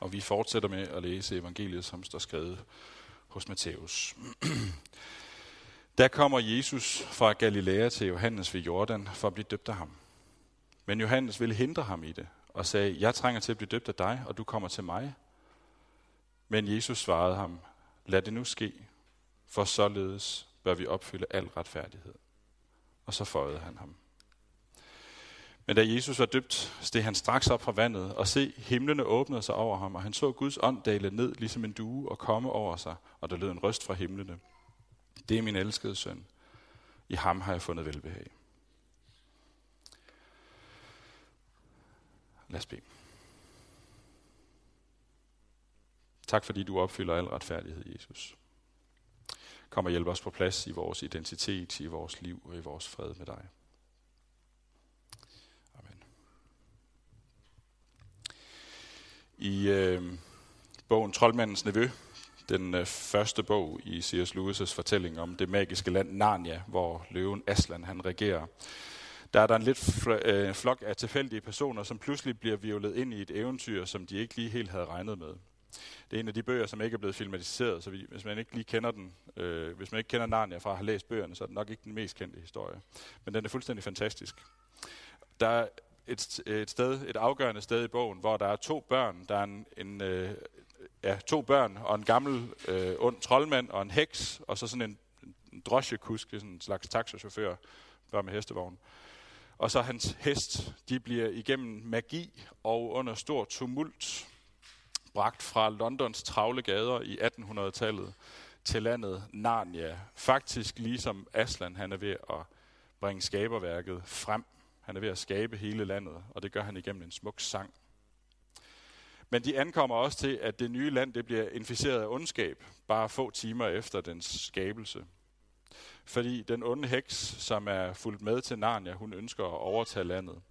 Og vi fortsætter med at læse evangeliet, som står skrevet hos Matthæus. Der kommer Jesus fra Galilea til Johannes ved Jordan for at blive døbt af ham. Men Johannes ville hindre ham i det og sagde, jeg trænger til at blive døbt af dig, og du kommer til mig. Men Jesus svarede ham, lad det nu ske, for således bør vi opfylde al retfærdighed. Og så føjede han ham. Men da Jesus var dybt, steg han straks op fra vandet, og se, himlene åbnede sig over ham, og han så Guds ånd dale ned, ligesom en due, og komme over sig, og der lød en røst fra himlene. Det er min elskede søn. I ham har jeg fundet velbehag. Lad os bede. Tak fordi du opfylder al retfærdighed, Jesus. Kom og hjælp os på plads i vores identitet, i vores liv og i vores fred med dig. I øh, bogen Troldmandens Nevø, den øh, første bog i C.S. Lewis' fortælling om det magiske land Narnia, hvor løven Aslan han regerer, der er der en lidt fl- øh, flok af tilfældige personer, som pludselig bliver violet ind i et eventyr, som de ikke lige helt havde regnet med. Det er en af de bøger, som ikke er blevet filmatiseret, så hvis man ikke lige kender den, øh, hvis man ikke kender Narnia fra at have læst bøgerne, så er det nok ikke den mest kendte historie. Men den er fuldstændig fantastisk. Der et, et sted, et afgørende sted i bogen, hvor der er to børn. Der er en, en øh, ja, to børn og en gammel øh, ond troldmand og en heks, og så sådan en, en drosjekusk, sådan en slags taxachauffør, børn med hestevogn. Og så hans hest, de bliver igennem magi og under stor tumult bragt fra Londons travle gader i 1800-tallet til landet Narnia. Faktisk ligesom Aslan, han er ved at bringe skaberværket frem. Han er ved at skabe hele landet, og det gør han igennem en smuk sang. Men de ankommer også til, at det nye land det bliver inficeret af ondskab, bare få timer efter dens skabelse. Fordi den onde heks, som er fulgt med til Narnia, hun ønsker at overtage landet.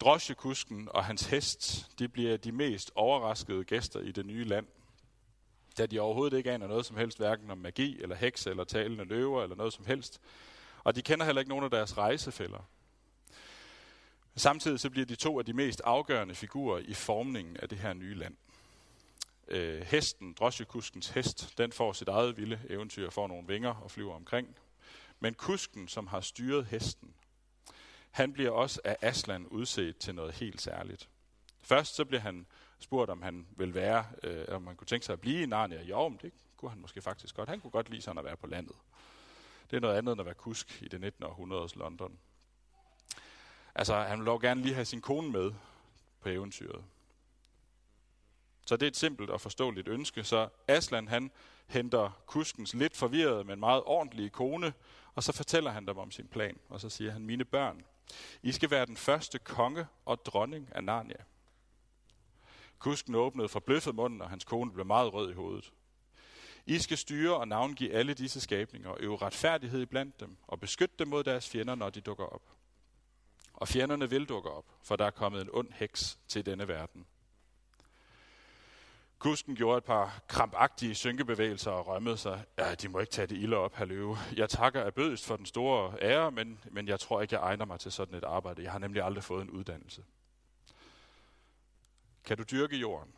Drosjekusken og hans hest, de bliver de mest overraskede gæster i det nye land, da de overhovedet ikke aner noget som helst, hverken om magi, eller heks, eller talende løver, eller noget som helst. Og de kender heller ikke nogen af deres rejsefælder. Samtidig så bliver de to af de mest afgørende figurer i formningen af det her nye land. Øh, hesten, drosjekuskens hest, den får sit eget vilde eventyr, får nogle vinger og flyver omkring. Men kusken, som har styret hesten, han bliver også af Aslan udset til noget helt særligt. Først så bliver han spurgt, om han vil være, øh, om man kunne tænke sig at blive i Narnia. Jo, men det kunne han måske faktisk godt. Han kunne godt lide sådan at være på landet. Det er noget andet end at være kusk i det 19. århundredes London. Altså, han vil dog gerne lige have sin kone med på eventyret. Så det er et simpelt og forståeligt ønske. Så Aslan, han henter kuskens lidt forvirrede, men meget ordentlige kone, og så fortæller han dem om sin plan. Og så siger han, mine børn, I skal være den første konge og dronning af Narnia. Kusken åbnede forbløffet munden, og hans kone blev meget rød i hovedet. I skal styre og navngive alle disse skabninger, og øve retfærdighed blandt dem, og beskytte dem mod deres fjender, når de dukker op. Og fjenderne vil dukke op, for der er kommet en ond heks til denne verden. Kusken gjorde et par krampagtige synkebevægelser og rømmede sig. Ja, de må ikke tage det ilde op, herr løve. Jeg takker af bødest for den store ære, men, men jeg tror ikke, jeg egner mig til sådan et arbejde. Jeg har nemlig aldrig fået en uddannelse. Kan du dyrke jorden?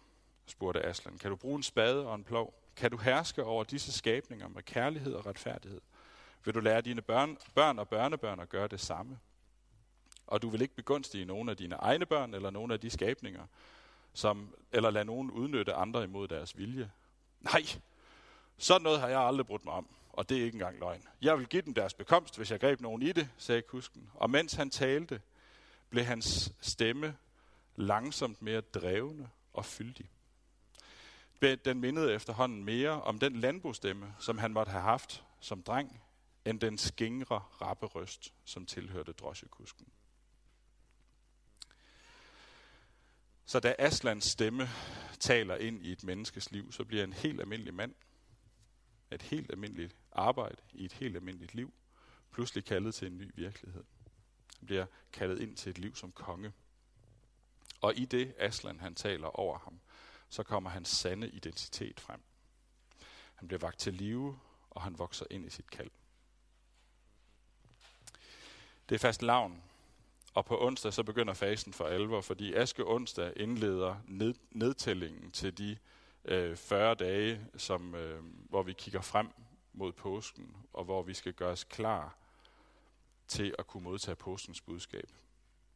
spurgte Aslan. Kan du bruge en spade og en plov? Kan du herske over disse skabninger med kærlighed og retfærdighed? Vil du lære dine børn, børn og børnebørn at gøre det samme? Og du vil ikke begunstige nogen af dine egne børn eller nogen af de skabninger, som, eller lade nogen udnytte andre imod deres vilje. Nej, sådan noget har jeg aldrig brudt mig om, og det er ikke engang løgn. Jeg vil give dem deres bekomst, hvis jeg greb nogen i det, sagde kusken. Og mens han talte, blev hans stemme langsomt mere drevende og fyldig. Den mindede efterhånden mere om den landbostemme, som han måtte have haft som dreng, end den skingre rapperøst, som tilhørte drosjekusken. Så da Aslands stemme taler ind i et menneskes liv, så bliver en helt almindelig mand, et helt almindeligt arbejde i et helt almindeligt liv, pludselig kaldet til en ny virkelighed. Han bliver kaldet ind til et liv som konge. Og i det Aslan han taler over ham, så kommer hans sande identitet frem. Han bliver vagt til live, og han vokser ind i sit kald. Det er fast lavn, Og på onsdag så begynder fasen for alvor, fordi Aske onsdag indleder ned, nedtællingen til de øh, 40 dage, som, øh, hvor vi kigger frem mod påsken, og hvor vi skal gøre os klar til at kunne modtage påskens budskab.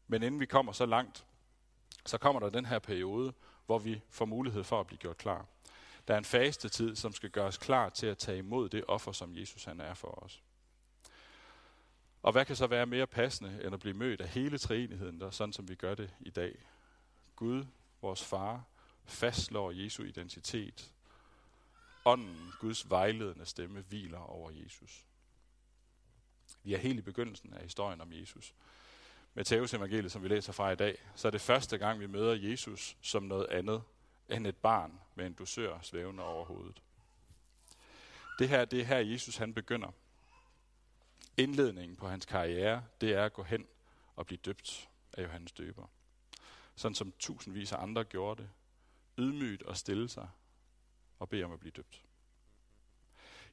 Men inden vi kommer så langt, så kommer der den her periode, hvor vi får mulighed for at blive gjort klar. Der er en faste tid, som skal gøre os klar til at tage imod det offer, som Jesus han er for os. Og hvad kan så være mere passende, end at blive mødt af hele treenigheden, der, sådan som vi gør det i dag? Gud, vores far, fastslår Jesu identitet. Ånden, Guds vejledende stemme, hviler over Jesus. Vi er helt i begyndelsen af historien om Jesus. Matteus evangeliet, som vi læser fra i dag, så er det første gang, vi møder Jesus som noget andet end et barn med en dusør svævende over hovedet. Det her, det er her, Jesus han begynder. Indledningen på hans karriere, det er at gå hen og blive døbt af Johannes døber. Sådan som tusindvis af andre gjorde det. Ydmygt og stille sig og bede om at blive døbt.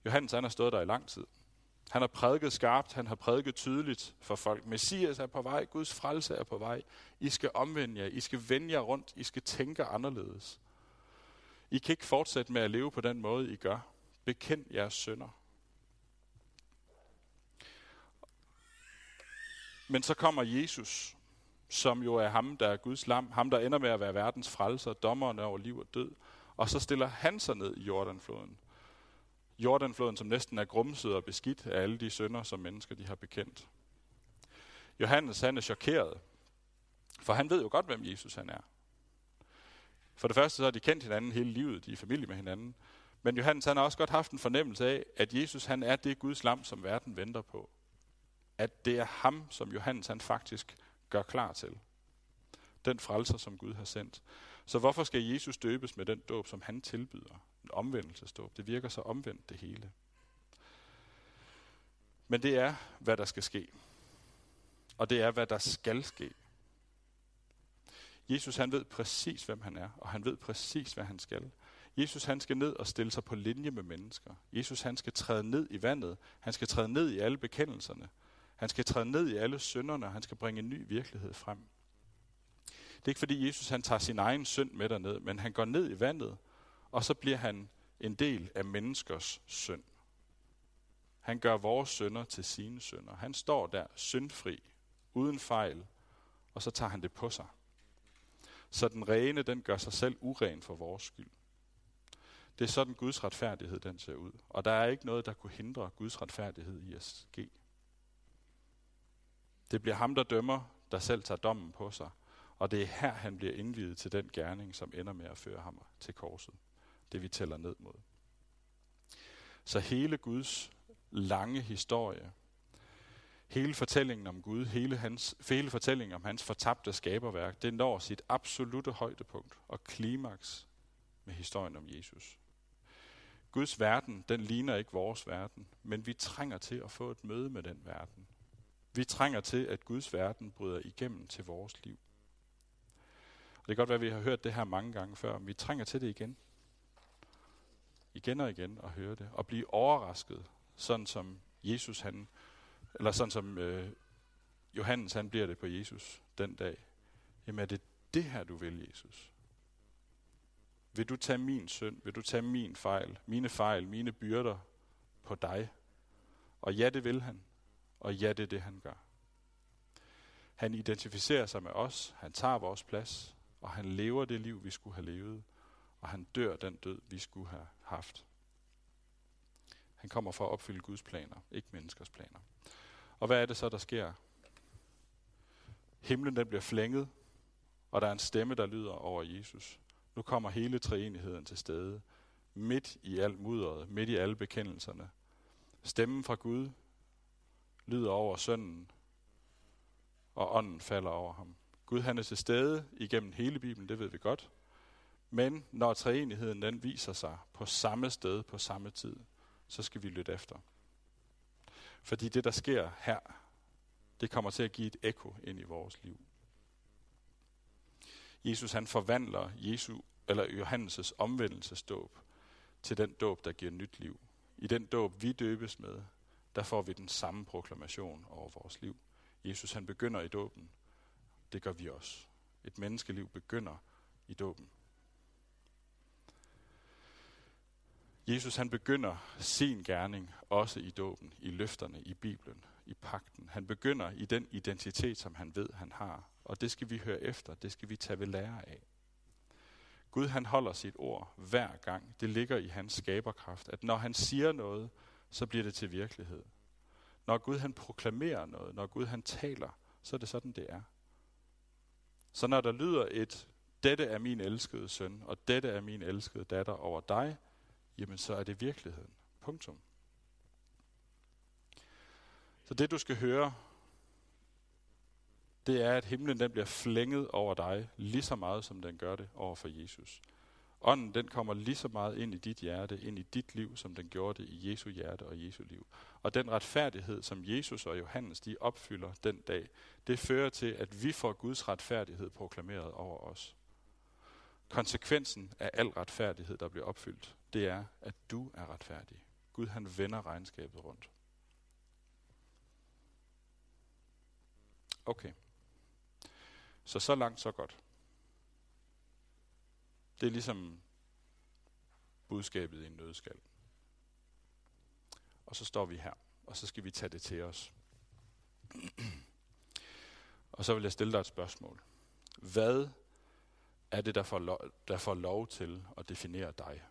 Johannes han har stået der i lang tid. Han har prædiket skarpt, han har prædiket tydeligt for folk. Messias er på vej, Guds frelse er på vej. I skal omvende jer, I skal vende jer rundt, I skal tænke anderledes. I kan ikke fortsætte med at leve på den måde, I gør. Bekend jeres sønder. Men så kommer Jesus, som jo er ham, der er Guds lam, ham, der ender med at være verdens frelser, dommeren over liv og død. Og så stiller han sig ned i Jordanfloden. Jordanfloden, som næsten er grumset og beskidt af alle de sønder, som mennesker de har bekendt. Johannes han er chokeret, for han ved jo godt, hvem Jesus han er. For det første så har de kendt hinanden hele livet, de er familie med hinanden. Men Johannes han har også godt haft en fornemmelse af, at Jesus han er det Guds lam, som verden venter på. At det er ham, som Johannes han faktisk gør klar til. Den frelser, som Gud har sendt. Så hvorfor skal Jesus døbes med den dåb, som han tilbyder? En omvendelsesdåb. Det virker så omvendt det hele. Men det er, hvad der skal ske. Og det er, hvad der skal ske. Jesus han ved præcis, hvem han er, og han ved præcis, hvad han skal. Jesus han skal ned og stille sig på linje med mennesker. Jesus han skal træde ned i vandet. Han skal træde ned i alle bekendelserne. Han skal træde ned i alle synderne. Han skal bringe en ny virkelighed frem. Det er ikke fordi Jesus han tager sin egen synd med derned, men han går ned i vandet, og så bliver han en del af menneskers synd. Han gør vores synder til sine synder. Han står der syndfri, uden fejl, og så tager han det på sig. Så den rene, den gør sig selv uren for vores skyld. Det er sådan Guds retfærdighed, den ser ud. Og der er ikke noget, der kunne hindre Guds retfærdighed i at ske. Det bliver ham, der dømmer, der selv tager dommen på sig. Og det er her, han bliver indvidet til den gerning, som ender med at føre ham til korset. Det vi tæller ned mod. Så hele Guds lange historie, hele fortællingen om Gud, hele, hans, hele fortællingen om hans fortabte skaberværk, det når sit absolute højdepunkt og klimaks med historien om Jesus. Guds verden, den ligner ikke vores verden, men vi trænger til at få et møde med den verden. Vi trænger til, at Guds verden bryder igennem til vores liv. Det kan godt være, at vi har hørt det her mange gange før, men vi trænger til det igen. Igen og igen at høre det. Og blive overrasket, sådan som Jesus han, eller sådan som øh, Johannes han bliver det på Jesus den dag. Jamen er det det her, du vil, Jesus? Vil du tage min synd? Vil du tage min fejl? Mine fejl, mine byrder på dig? Og ja, det vil han. Og ja, det er det, han gør. Han identificerer sig med os. Han tager vores plads. Og han lever det liv, vi skulle have levet. Og han dør den død, vi skulle have haft. Han kommer for at opfylde Guds planer, ikke menneskers planer. Og hvad er det så, der sker? Himlen den bliver flænget, og der er en stemme, der lyder over Jesus. Nu kommer hele treenigheden til stede, midt i alt mudderet, midt i alle bekendelserne. Stemmen fra Gud lyder over sønnen, og ånden falder over ham. Gud han er til stede igennem hele Bibelen, det ved vi godt. Men når treenigheden den viser sig på samme sted på samme tid, så skal vi lytte efter. Fordi det, der sker her, det kommer til at give et ekko ind i vores liv. Jesus han forvandler Jesu, eller Johannes' omvendelsesdåb til den dåb, der giver nyt liv. I den dåb, vi døbes med, der får vi den samme proklamation over vores liv. Jesus han begynder i dåben, det gør vi også. Et menneskeliv begynder i dåben. Jesus han begynder sin gerning også i dåben, i løfterne, i Bibelen, i pakten. Han begynder i den identitet, som han ved, han har. Og det skal vi høre efter, det skal vi tage ved lære af. Gud han holder sit ord hver gang. Det ligger i hans skaberkraft, at når han siger noget, så bliver det til virkelighed. Når Gud han proklamerer noget, når Gud han taler, så er det sådan, det er. Så når der lyder et, dette er min elskede søn, og dette er min elskede datter over dig, jamen så er det virkeligheden. Punktum. Så det du skal høre, det er, at himlen den bliver flænget over dig, lige så meget som den gør det over for Jesus. Ånden den kommer lige så meget ind i dit hjerte, ind i dit liv, som den gjorde det i Jesu hjerte og Jesu liv. Og den retfærdighed, som Jesus og Johannes de opfylder den dag, det fører til, at vi får Guds retfærdighed proklameret over os. Konsekvensen af al retfærdighed, der bliver opfyldt, det er, at du er retfærdig. Gud han vender regnskabet rundt. Okay. Så så langt, så godt. Det er ligesom budskabet i en nødskal. Og så står vi her, og så skal vi tage det til os. og så vil jeg stille dig et spørgsmål. Hvad er det, der får, lov, der får lov til at definere dig?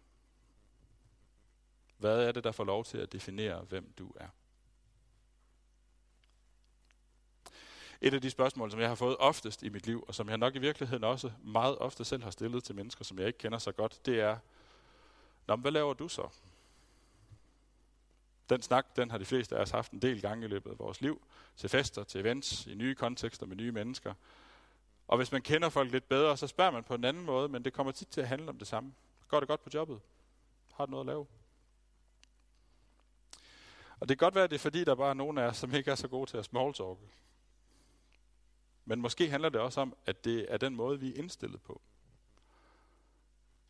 Hvad er det, der får lov til at definere, hvem du er? Et af de spørgsmål, som jeg har fået oftest i mit liv, og som jeg nok i virkeligheden også meget ofte selv har stillet til mennesker, som jeg ikke kender så godt, det er, Nå, hvad laver du så? Den snak, den har de fleste af os haft en del gange i løbet af vores liv. Til fester, til events, i nye kontekster med nye mennesker. Og hvis man kender folk lidt bedre, så spørger man på en anden måde, men det kommer tit til at handle om det samme. Går det godt på jobbet? Har du noget at lave? Og det kan godt være, at det er fordi, der bare er nogen af os, som ikke er så gode til at smalltalke. Men måske handler det også om, at det er den måde, vi er indstillet på.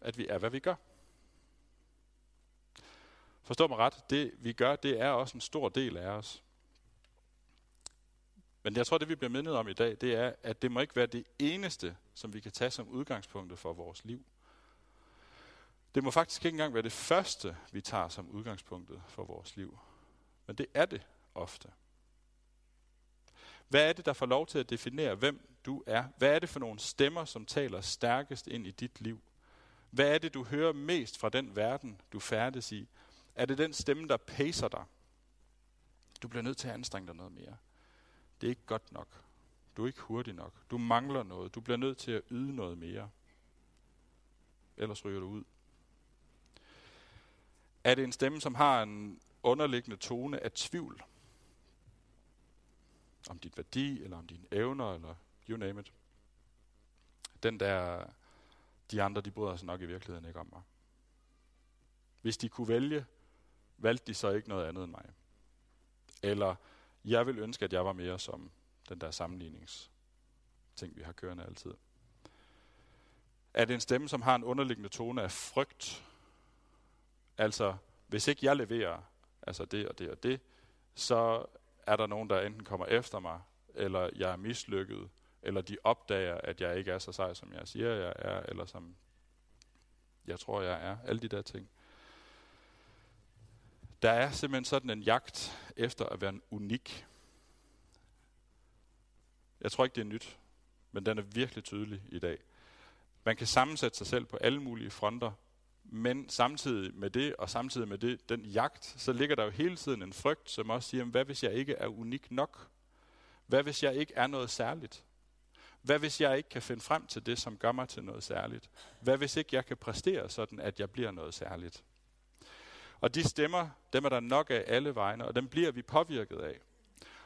At vi er, hvad vi gør. Forstå mig ret, det vi gør, det er også en stor del af os. Men jeg tror, det vi bliver mindet om i dag, det er, at det må ikke være det eneste, som vi kan tage som udgangspunkt for vores liv. Det må faktisk ikke engang være det første, vi tager som udgangspunktet for vores liv. Men det er det ofte. Hvad er det, der får lov til at definere, hvem du er? Hvad er det for nogle stemmer, som taler stærkest ind i dit liv? Hvad er det, du hører mest fra den verden, du færdes i? Er det den stemme, der pacer dig? Du bliver nødt til at anstrenge dig noget mere. Det er ikke godt nok. Du er ikke hurtig nok. Du mangler noget. Du bliver nødt til at yde noget mere. Ellers ryger du ud. Er det en stemme, som har en underliggende tone af tvivl? Om dit værdi, eller om dine evner, eller you name it. Den der, de andre, de bryder sig nok i virkeligheden ikke om mig. Hvis de kunne vælge, valgte de så ikke noget andet end mig. Eller, jeg vil ønske, at jeg var mere som den der sammenlignings ting, vi har kørende altid. Er det en stemme, som har en underliggende tone af frygt? Altså, hvis ikke jeg leverer, altså det og det og det, så er der nogen, der enten kommer efter mig, eller jeg er mislykket, eller de opdager, at jeg ikke er så sej, som jeg siger, jeg er, eller som jeg tror, jeg er. Alle de der ting. Der er simpelthen sådan en jagt efter at være en unik. Jeg tror ikke, det er nyt, men den er virkelig tydelig i dag. Man kan sammensætte sig selv på alle mulige fronter, men samtidig med det, og samtidig med det, den jagt, så ligger der jo hele tiden en frygt, som også siger, hvad hvis jeg ikke er unik nok? Hvad hvis jeg ikke er noget særligt? Hvad hvis jeg ikke kan finde frem til det, som gør mig til noget særligt? Hvad hvis ikke jeg kan præstere sådan, at jeg bliver noget særligt? Og de stemmer, dem er der nok af alle vegne, og dem bliver vi påvirket af.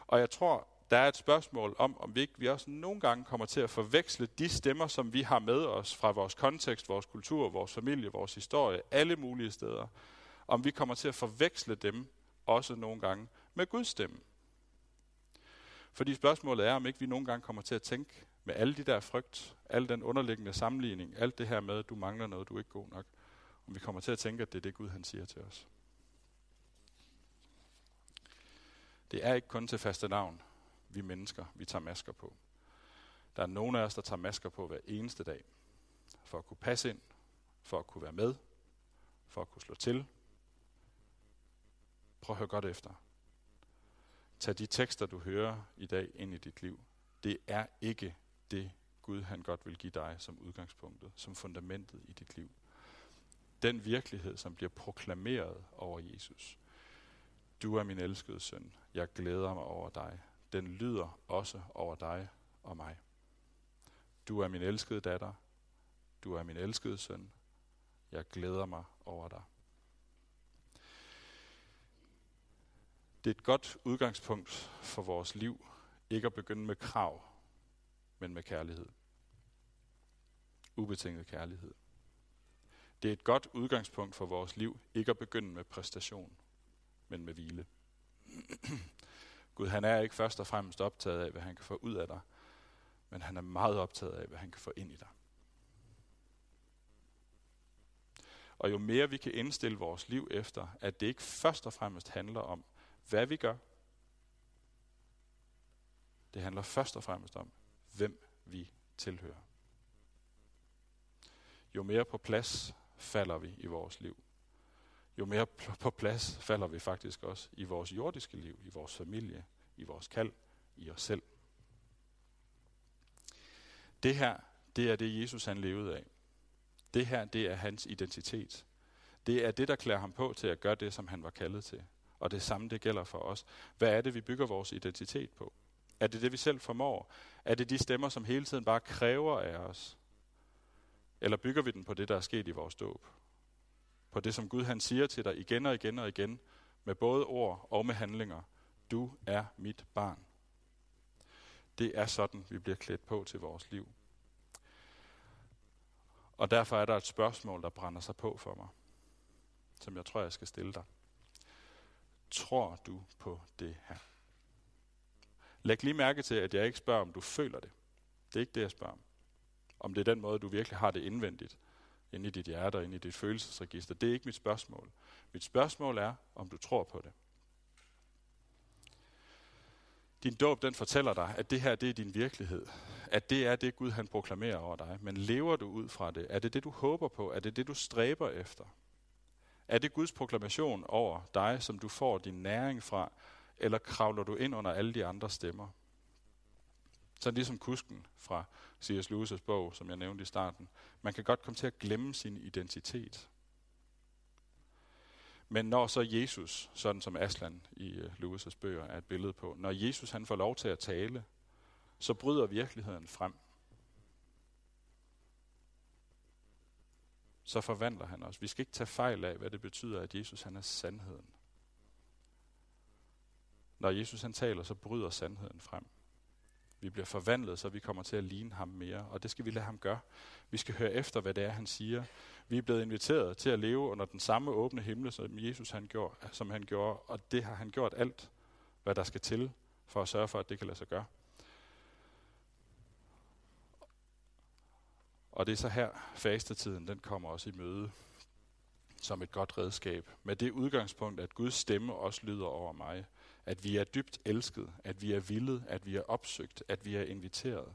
Og jeg tror, der er et spørgsmål om, om vi ikke vi også nogle gange kommer til at forveksle de stemmer, som vi har med os fra vores kontekst, vores kultur, vores familie, vores historie, alle mulige steder, om vi kommer til at forveksle dem også nogle gange med Guds stemme. Fordi spørgsmålet er, om ikke vi nogle gange kommer til at tænke med alle de der frygt, al den underliggende sammenligning, alt det her med, at du mangler noget, du er ikke god nok, om vi kommer til at tænke, at det er det Gud, han siger til os. Det er ikke kun til faste navn, vi mennesker, vi tager masker på. Der er nogen af os, der tager masker på hver eneste dag, for at kunne passe ind, for at kunne være med, for at kunne slå til. Prøv at høre godt efter. Tag de tekster, du hører i dag, ind i dit liv. Det er ikke det, Gud han godt vil give dig som udgangspunktet, som fundamentet i dit liv. Den virkelighed, som bliver proklameret over Jesus. Du er min elskede søn. Jeg glæder mig over dig. Den lyder også over dig og mig. Du er min elskede datter. Du er min elskede søn. Jeg glæder mig over dig. Det er et godt udgangspunkt for vores liv, ikke at begynde med krav, men med kærlighed. Ubetinget kærlighed. Det er et godt udgangspunkt for vores liv, ikke at begynde med præstation, men med hvile. Gud han er ikke først og fremmest optaget af, hvad han kan få ud af dig, men han er meget optaget af, hvad han kan få ind i dig. Og jo mere vi kan indstille vores liv efter, at det ikke først og fremmest handler om, hvad vi gør. Det handler først og fremmest om, hvem vi tilhører. Jo mere på plads falder vi i vores liv. Jo mere på plads falder vi faktisk også i vores jordiske liv, i vores familie, i vores kald, i os selv. Det her, det er det Jesus han levede af. Det her, det er hans identitet. Det er det, der klæder ham på til at gøre det, som han var kaldet til. Og det samme, det gælder for os. Hvad er det, vi bygger vores identitet på? Er det det, vi selv formår? Er det de stemmer, som hele tiden bare kræver af os? Eller bygger vi den på det, der er sket i vores dåb? På det, som Gud han siger til dig igen og igen og igen, med både ord og med handlinger. Du er mit barn. Det er sådan, vi bliver klædt på til vores liv. Og derfor er der et spørgsmål, der brænder sig på for mig, som jeg tror, jeg skal stille dig. Tror du på det her? Læg lige mærke til, at jeg ikke spørger, om du føler det. Det er ikke det, jeg spørger om. Om det er den måde, du virkelig har det indvendigt, inde i dit hjerte og inde i dit følelsesregister. Det er ikke mit spørgsmål. Mit spørgsmål er, om du tror på det. Din dåb, den fortæller dig, at det her, det er din virkelighed. At det er det, Gud han proklamerer over dig. Men lever du ud fra det? Er det det, du håber på? Er det det, du stræber efter? Er det Guds proklamation over dig, som du får din næring fra? Eller kravler du ind under alle de andre stemmer? Så ligesom kusken fra C.S. Lewis' bog, som jeg nævnte i starten. Man kan godt komme til at glemme sin identitet. Men når så Jesus, sådan som Aslan i øh, Lewis' bøger er et billede på, når Jesus han får lov til at tale, så bryder virkeligheden frem. Så forvandler han os. Vi skal ikke tage fejl af, hvad det betyder, at Jesus han er sandheden. Når Jesus han taler, så bryder sandheden frem. Vi bliver forvandlet, så vi kommer til at ligne ham mere, og det skal vi lade ham gøre. Vi skal høre efter, hvad det er, han siger. Vi er blevet inviteret til at leve under den samme åbne himmel, som Jesus han gjorde, som han gjorde, og det har han gjort alt, hvad der skal til, for at sørge for, at det kan lade sig gøre. Og det er så her, fastetiden den kommer også i møde som et godt redskab. Med det udgangspunkt, at Guds stemme også lyder over mig at vi er dybt elsket, at vi er villet, at vi er opsøgt, at vi er inviteret.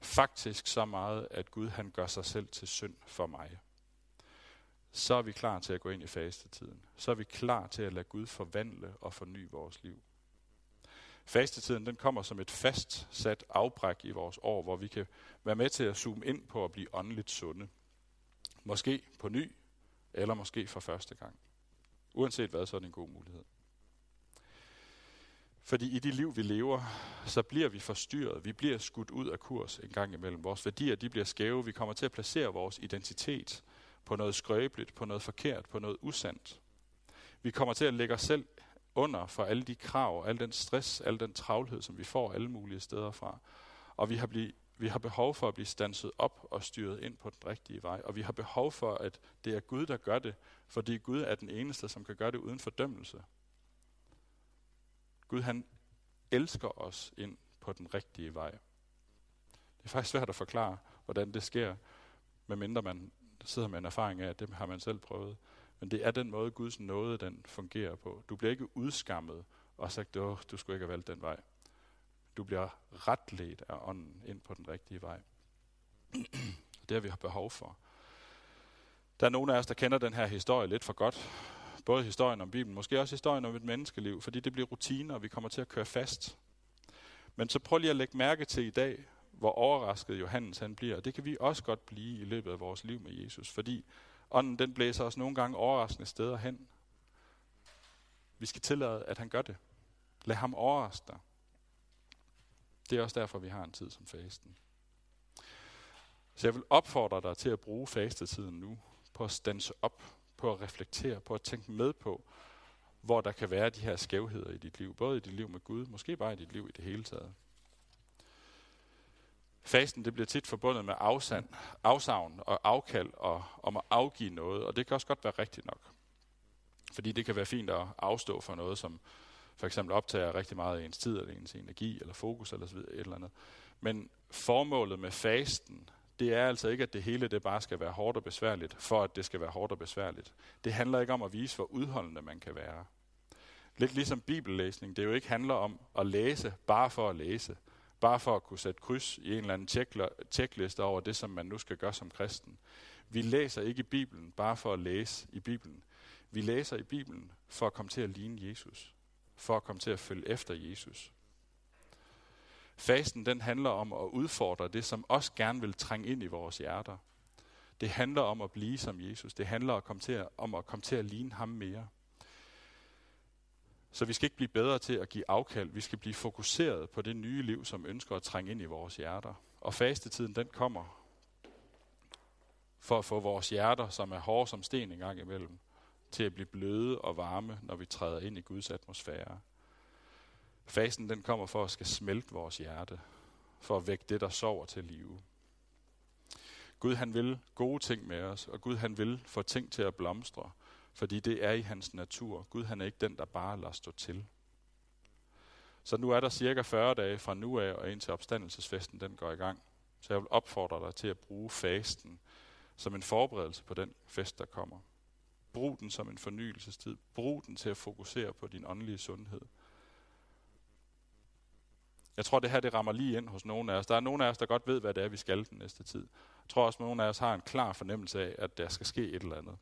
Faktisk så meget, at Gud han gør sig selv til synd for mig. Så er vi klar til at gå ind i fastetiden. Så er vi klar til at lade Gud forvandle og forny vores liv. Fastetiden den kommer som et fastsat afbræk i vores år, hvor vi kan være med til at zoome ind på at blive åndeligt sunde. Måske på ny, eller måske for første gang. Uanset hvad, så er det en god mulighed. Fordi i de liv, vi lever, så bliver vi forstyrret. Vi bliver skudt ud af kurs en gang imellem. Vores værdier de bliver skæve. Vi kommer til at placere vores identitet på noget skrøbeligt, på noget forkert, på noget usandt. Vi kommer til at lægge os selv under for alle de krav, al den stress, al den travlhed, som vi får alle mulige steder fra. Og vi har, blive, vi har behov for at blive stanset op og styret ind på den rigtige vej. Og vi har behov for, at det er Gud, der gør det, fordi Gud er den eneste, som kan gøre det uden fordømmelse. Gud han elsker os ind på den rigtige vej. Det er faktisk svært at forklare, hvordan det sker, medmindre man sidder med en erfaring af, at det har man selv prøvet. Men det er den måde, Guds nåde den fungerer på. Du bliver ikke udskammet og sagt, at du skulle ikke have valgt den vej. Du bliver retledt af ånden ind på den rigtige vej. det har vi behov for. Der er nogle af os, der kender den her historie lidt for godt. Både historien om Bibelen, måske også historien om et menneskeliv, fordi det bliver rutiner, og vi kommer til at køre fast. Men så prøv lige at lægge mærke til i dag, hvor overrasket Johannes han bliver. Det kan vi også godt blive i løbet af vores liv med Jesus, fordi ånden den blæser os nogle gange overraskende steder hen. Vi skal tillade, at han gør det. Lad ham overraske dig. Det er også derfor, vi har en tid som fasten. Så jeg vil opfordre dig til at bruge fastetiden nu på at stanse op, på at reflektere, på at tænke med på, hvor der kan være de her skævheder i dit liv. Både i dit liv med Gud, måske bare i dit liv i det hele taget. Fasten det bliver tit forbundet med afsand, afsavn og afkald og om at afgive noget, og det kan også godt være rigtigt nok. Fordi det kan være fint at afstå for noget, som for eksempel optager rigtig meget af ens tid, eller ens energi, eller fokus, eller så videre, et eller andet. Men formålet med fasten, det er altså ikke, at det hele det bare skal være hårdt og besværligt, for at det skal være hårdt og besværligt. Det handler ikke om at vise, hvor udholdende man kan være. Lidt ligesom bibellæsning, det jo ikke handler om at læse bare for at læse, bare for at kunne sætte kryds i en eller anden tjekliste over det, som man nu skal gøre som kristen. Vi læser ikke i Bibelen bare for at læse i Bibelen. Vi læser i Bibelen for at komme til at ligne Jesus. For at komme til at følge efter Jesus. Fasten den handler om at udfordre det, som også gerne vil trænge ind i vores hjerter. Det handler om at blive som Jesus. Det handler om at komme til at, om at, komme til at ligne ham mere. Så vi skal ikke blive bedre til at give afkald. Vi skal blive fokuseret på det nye liv, som ønsker at trænge ind i vores hjerter. Og fastetiden, den kommer for at få vores hjerter, som er hårde som sten engang imellem, til at blive bløde og varme, når vi træder ind i Guds atmosfære. Fasten den kommer for at skal smelte vores hjerte, for at vække det, der sover til live. Gud han vil gode ting med os, og Gud han vil få ting til at blomstre, fordi det er i hans natur. Gud han er ikke den, der bare lader stå til. Så nu er der cirka 40 dage fra nu af og indtil opstandelsesfesten den går i gang. Så jeg vil opfordre dig til at bruge fasten som en forberedelse på den fest, der kommer. Brug den som en fornyelsestid. Brug den til at fokusere på din åndelige sundhed. Jeg tror, det her det rammer lige ind hos nogle af os. Der er nogle af os, der godt ved, hvad det er, vi skal den næste tid. Jeg tror også, at nogle af os har en klar fornemmelse af, at der skal ske et eller andet.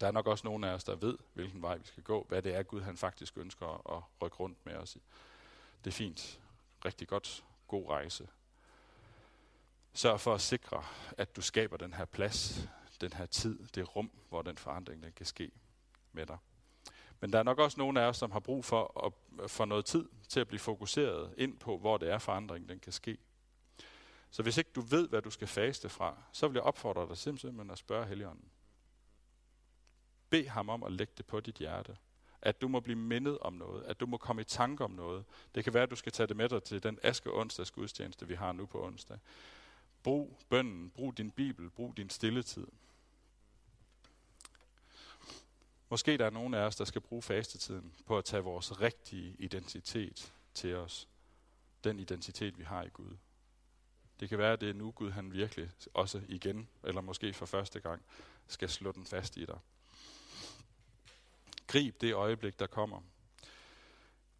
Der er nok også nogle af os, der ved, hvilken vej vi skal gå, hvad det er, Gud han faktisk ønsker at rykke rundt med os i. Det er fint. Rigtig godt. God rejse. Sørg for at sikre, at du skaber den her plads, den her tid, det rum, hvor den forandring den kan ske med dig. Men der er nok også nogle af os, som har brug for, at, for noget tid til at blive fokuseret ind på, hvor det er forandring, den kan ske. Så hvis ikke du ved, hvad du skal faste fra, så vil jeg opfordre dig simpelthen at spørge Helligånden. Bed ham om at lægge det på dit hjerte. At du må blive mindet om noget. At du må komme i tanke om noget. Det kan være, at du skal tage det med dig til den aske onsdags gudstjeneste, vi har nu på onsdag. Brug bønden, brug din bibel, brug din stilletid. Måske der er nogen af os, der skal bruge fastetiden på at tage vores rigtige identitet til os. Den identitet, vi har i Gud. Det kan være, at det er nu Gud, han virkelig også igen, eller måske for første gang, skal slå den fast i dig. Grib det øjeblik, der kommer.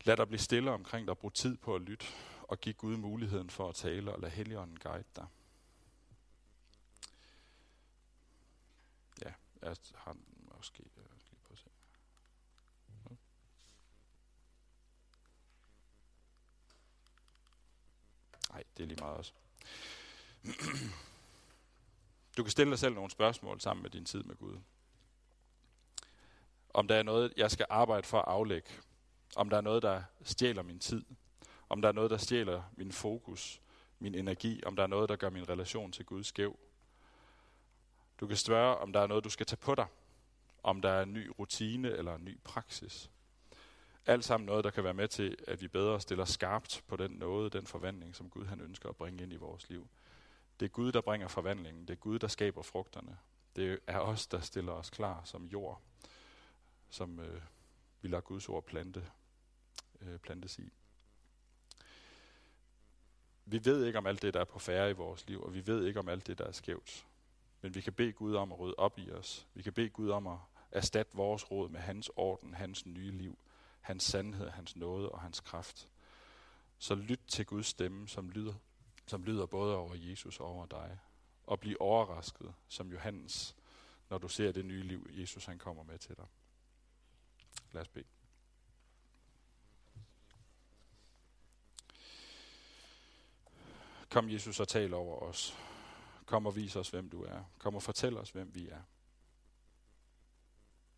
Lad dig blive stille omkring dig, brug tid på at lytte, og give Gud muligheden for at tale, og lad Helligånden guide dig. Ja, jeg har måske lige på at se. Nej, det er lige meget også. Du kan stille dig selv nogle spørgsmål sammen med din tid med Gud om der er noget, jeg skal arbejde for at aflægge, om der er noget, der stjæler min tid, om der er noget, der stjæler min fokus, min energi, om der er noget, der gør min relation til Gud skæv. Du kan spørge, om der er noget, du skal tage på dig, om der er en ny rutine eller en ny praksis. Alt sammen noget, der kan være med til, at vi bedre stiller skarpt på den noget, den forvandling, som Gud han ønsker at bringe ind i vores liv. Det er Gud, der bringer forvandlingen. Det er Gud, der skaber frugterne. Det er os, der stiller os klar som jord som øh, vi lader Guds ord plante, øh, plantes i. Vi ved ikke om alt det, der er på færre i vores liv, og vi ved ikke om alt det, der er skævt. Men vi kan bede Gud om at rydde op i os. Vi kan bede Gud om at erstatte vores råd med hans orden, hans nye liv, hans sandhed, hans nåde og hans kraft. Så lyt til Guds stemme, som lyder, som lyder både over Jesus og over dig. Og bliv overrasket, som Johannes, når du ser det nye liv, Jesus han kommer med til dig. Lad os bede. Kom Jesus og tal over os. Kom og vis os, hvem du er. Kom og fortæl os, hvem vi er.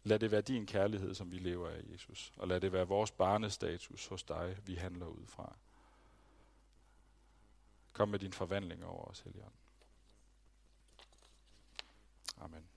Lad det være din kærlighed, som vi lever af, Jesus. Og lad det være vores barnestatus hos dig, vi handler ud fra. Kom med din forvandling over os, Helligånd. Amen.